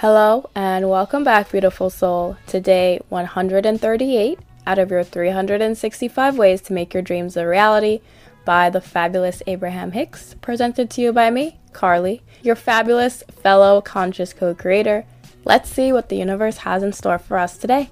Hello and welcome back, beautiful soul. Today, 138 out of your 365 ways to make your dreams a reality by the fabulous Abraham Hicks, presented to you by me, Carly, your fabulous fellow conscious co creator. Let's see what the universe has in store for us today.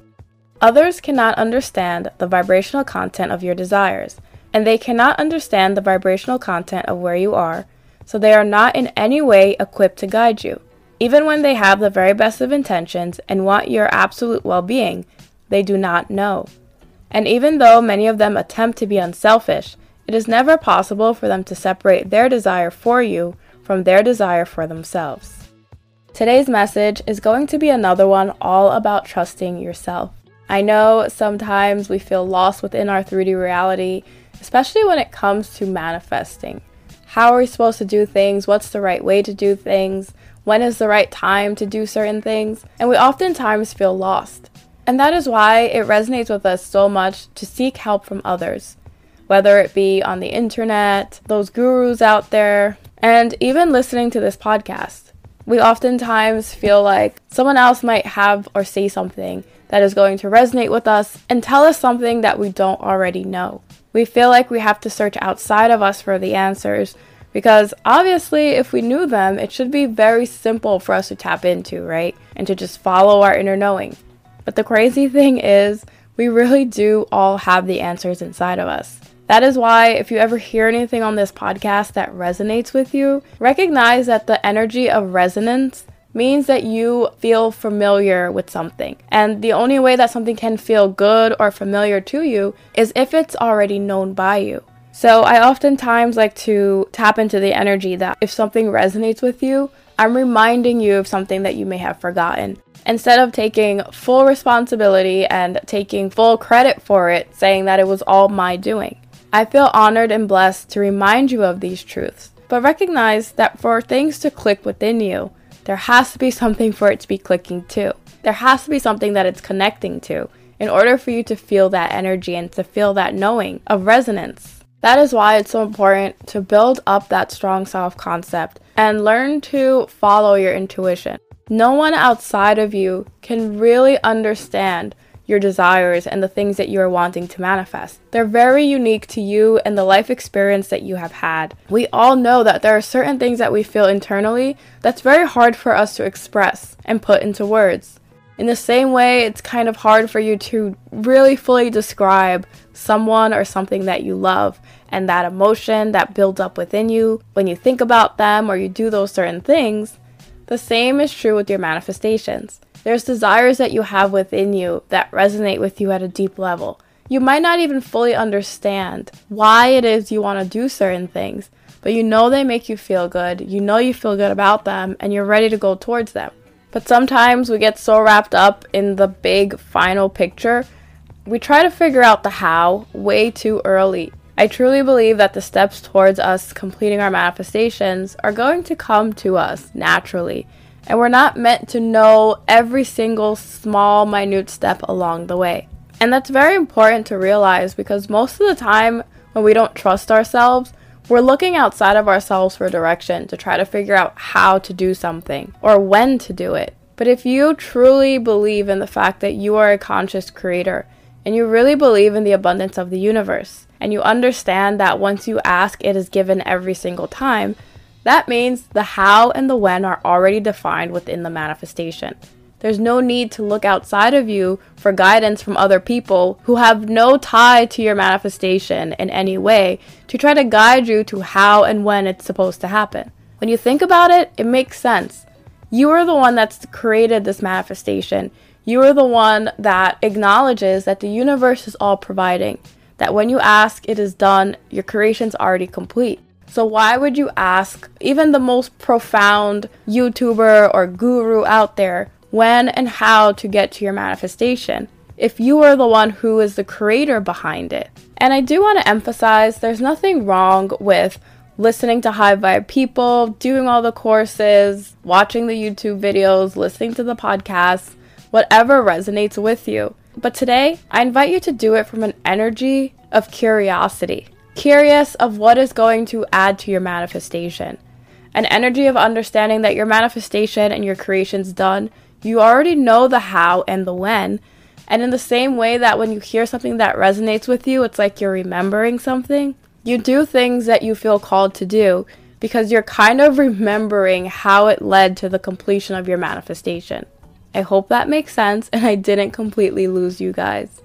Others cannot understand the vibrational content of your desires, and they cannot understand the vibrational content of where you are, so they are not in any way equipped to guide you. Even when they have the very best of intentions and want your absolute well being, they do not know. And even though many of them attempt to be unselfish, it is never possible for them to separate their desire for you from their desire for themselves. Today's message is going to be another one all about trusting yourself. I know sometimes we feel lost within our 3D reality, especially when it comes to manifesting. How are we supposed to do things? What's the right way to do things? When is the right time to do certain things, and we oftentimes feel lost. And that is why it resonates with us so much to seek help from others, whether it be on the internet, those gurus out there, and even listening to this podcast. We oftentimes feel like someone else might have or say something that is going to resonate with us and tell us something that we don't already know. We feel like we have to search outside of us for the answers because obviously, if we knew them, it should be very simple for us to tap into, right? And to just follow our inner knowing. But the crazy thing is, we really do all have the answers inside of us. That is why, if you ever hear anything on this podcast that resonates with you, recognize that the energy of resonance means that you feel familiar with something. And the only way that something can feel good or familiar to you is if it's already known by you. So I oftentimes like to tap into the energy that if something resonates with you, I'm reminding you of something that you may have forgotten. Instead of taking full responsibility and taking full credit for it, saying that it was all my doing. I feel honored and blessed to remind you of these truths, but recognize that for things to click within you, there has to be something for it to be clicking to. There has to be something that it's connecting to in order for you to feel that energy and to feel that knowing of resonance. That is why it's so important to build up that strong self concept and learn to follow your intuition. No one outside of you can really understand your desires and the things that you are wanting to manifest. They're very unique to you and the life experience that you have had. We all know that there are certain things that we feel internally that's very hard for us to express and put into words. In the same way, it's kind of hard for you to really fully describe someone or something that you love and that emotion that builds up within you when you think about them or you do those certain things, the same is true with your manifestations. There's desires that you have within you that resonate with you at a deep level. You might not even fully understand why it is you want to do certain things, but you know they make you feel good, you know you feel good about them, and you're ready to go towards them. But sometimes we get so wrapped up in the big final picture, we try to figure out the how way too early I truly believe that the steps towards us completing our manifestations are going to come to us naturally, and we're not meant to know every single small, minute step along the way. And that's very important to realize because most of the time, when we don't trust ourselves, we're looking outside of ourselves for direction to try to figure out how to do something or when to do it. But if you truly believe in the fact that you are a conscious creator and you really believe in the abundance of the universe, and you understand that once you ask, it is given every single time, that means the how and the when are already defined within the manifestation. There's no need to look outside of you for guidance from other people who have no tie to your manifestation in any way to try to guide you to how and when it's supposed to happen. When you think about it, it makes sense. You are the one that's created this manifestation. You are the one that acknowledges that the universe is all providing that when you ask, it is done, your creation's already complete. So, why would you ask even the most profound YouTuber or guru out there when and how to get to your manifestation if you are the one who is the creator behind it? And I do want to emphasize there's nothing wrong with listening to high vibe people, doing all the courses, watching the YouTube videos, listening to the podcasts, whatever resonates with you. But today, I invite you to do it from an energy of curiosity. Curious of what is going to add to your manifestation. An energy of understanding that your manifestation and your creation's done. You already know the how and the when. And in the same way that when you hear something that resonates with you, it's like you're remembering something. You do things that you feel called to do because you're kind of remembering how it led to the completion of your manifestation. I hope that makes sense and I didn't completely lose you guys.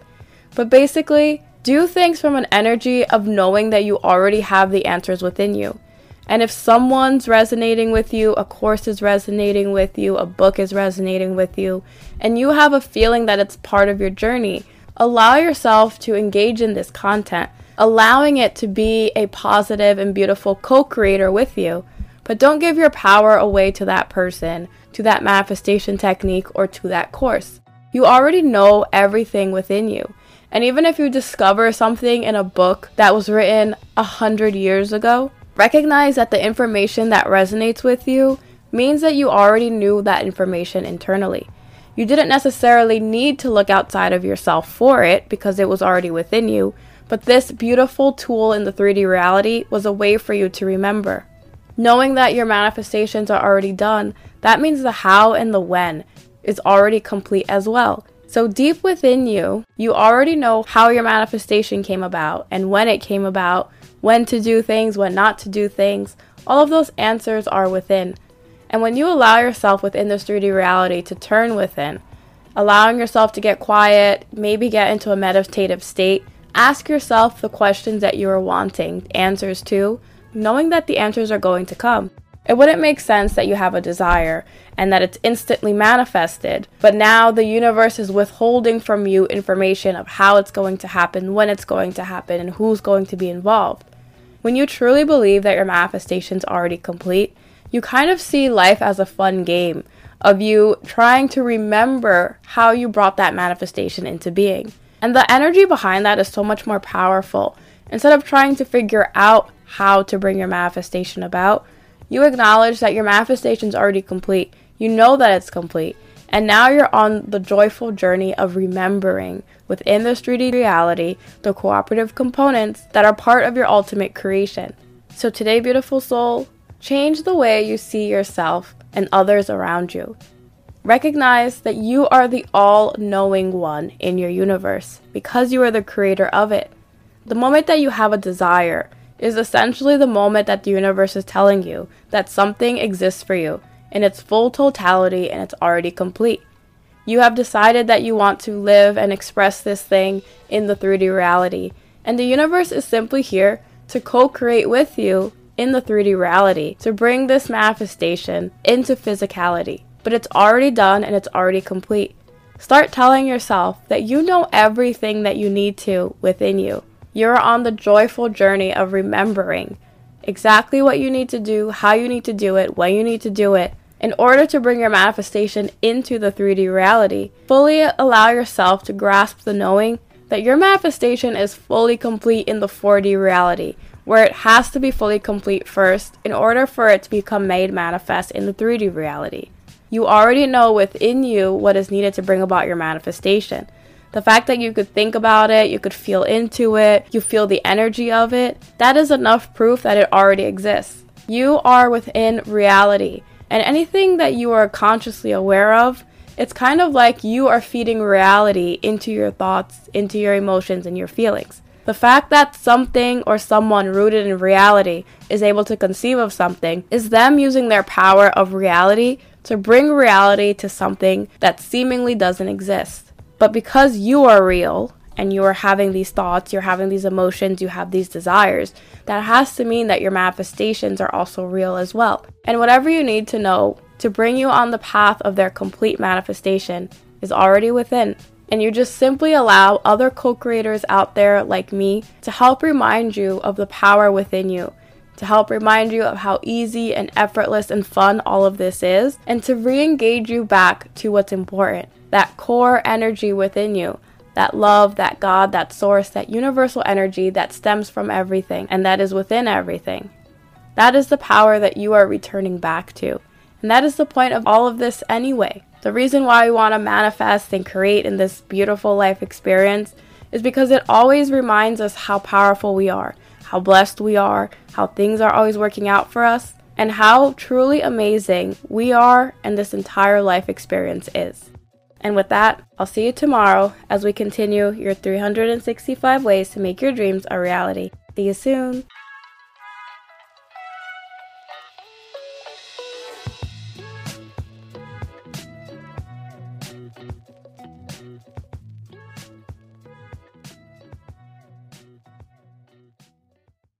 But basically, do things from an energy of knowing that you already have the answers within you. And if someone's resonating with you, a course is resonating with you, a book is resonating with you, and you have a feeling that it's part of your journey, allow yourself to engage in this content allowing it to be a positive and beautiful co creator with you. But don't give your power away to that person, to that manifestation technique, or to that course. You already know everything within you. And even if you discover something in a book that was written a hundred years ago, recognize that the information that resonates with you means that you already knew that information internally. You didn't necessarily need to look outside of yourself for it because it was already within you, but this beautiful tool in the 3D reality was a way for you to remember. Knowing that your manifestations are already done, that means the how and the when is already complete as well. So, deep within you, you already know how your manifestation came about and when it came about, when to do things, when not to do things. All of those answers are within. And when you allow yourself within this 3D reality to turn within, allowing yourself to get quiet, maybe get into a meditative state, Ask yourself the questions that you are wanting answers to, knowing that the answers are going to come. It wouldn't make sense that you have a desire and that it's instantly manifested, but now the universe is withholding from you information of how it's going to happen, when it's going to happen, and who's going to be involved. When you truly believe that your manifestation's already complete, you kind of see life as a fun game of you trying to remember how you brought that manifestation into being. And the energy behind that is so much more powerful. Instead of trying to figure out how to bring your manifestation about, you acknowledge that your manifestation is already complete. You know that it's complete. And now you're on the joyful journey of remembering within this 3D reality the cooperative components that are part of your ultimate creation. So today, beautiful soul, change the way you see yourself and others around you. Recognize that you are the all knowing one in your universe because you are the creator of it. The moment that you have a desire is essentially the moment that the universe is telling you that something exists for you in its full totality and it's already complete. You have decided that you want to live and express this thing in the 3D reality, and the universe is simply here to co create with you in the 3D reality to bring this manifestation into physicality but it's already done and it's already complete. Start telling yourself that you know everything that you need to within you. You're on the joyful journey of remembering exactly what you need to do, how you need to do it, when you need to do it, in order to bring your manifestation into the 3D reality. Fully allow yourself to grasp the knowing that your manifestation is fully complete in the 4D reality, where it has to be fully complete first in order for it to become made manifest in the 3D reality. You already know within you what is needed to bring about your manifestation. The fact that you could think about it, you could feel into it, you feel the energy of it, that is enough proof that it already exists. You are within reality, and anything that you are consciously aware of, it's kind of like you are feeding reality into your thoughts, into your emotions, and your feelings. The fact that something or someone rooted in reality is able to conceive of something is them using their power of reality to bring reality to something that seemingly doesn't exist. But because you are real and you are having these thoughts, you're having these emotions, you have these desires, that has to mean that your manifestations are also real as well. And whatever you need to know to bring you on the path of their complete manifestation is already within. And you just simply allow other co creators out there like me to help remind you of the power within you to help remind you of how easy and effortless and fun all of this is, and to re engage you back to what's important that core energy within you, that love, that God, that source, that universal energy that stems from everything and that is within everything. That is the power that you are returning back to. And that is the point of all of this anyway. The reason why we want to manifest and create in this beautiful life experience is because it always reminds us how powerful we are, how blessed we are, how things are always working out for us, and how truly amazing we are and this entire life experience is. And with that, I'll see you tomorrow as we continue your 365 ways to make your dreams a reality. See you soon.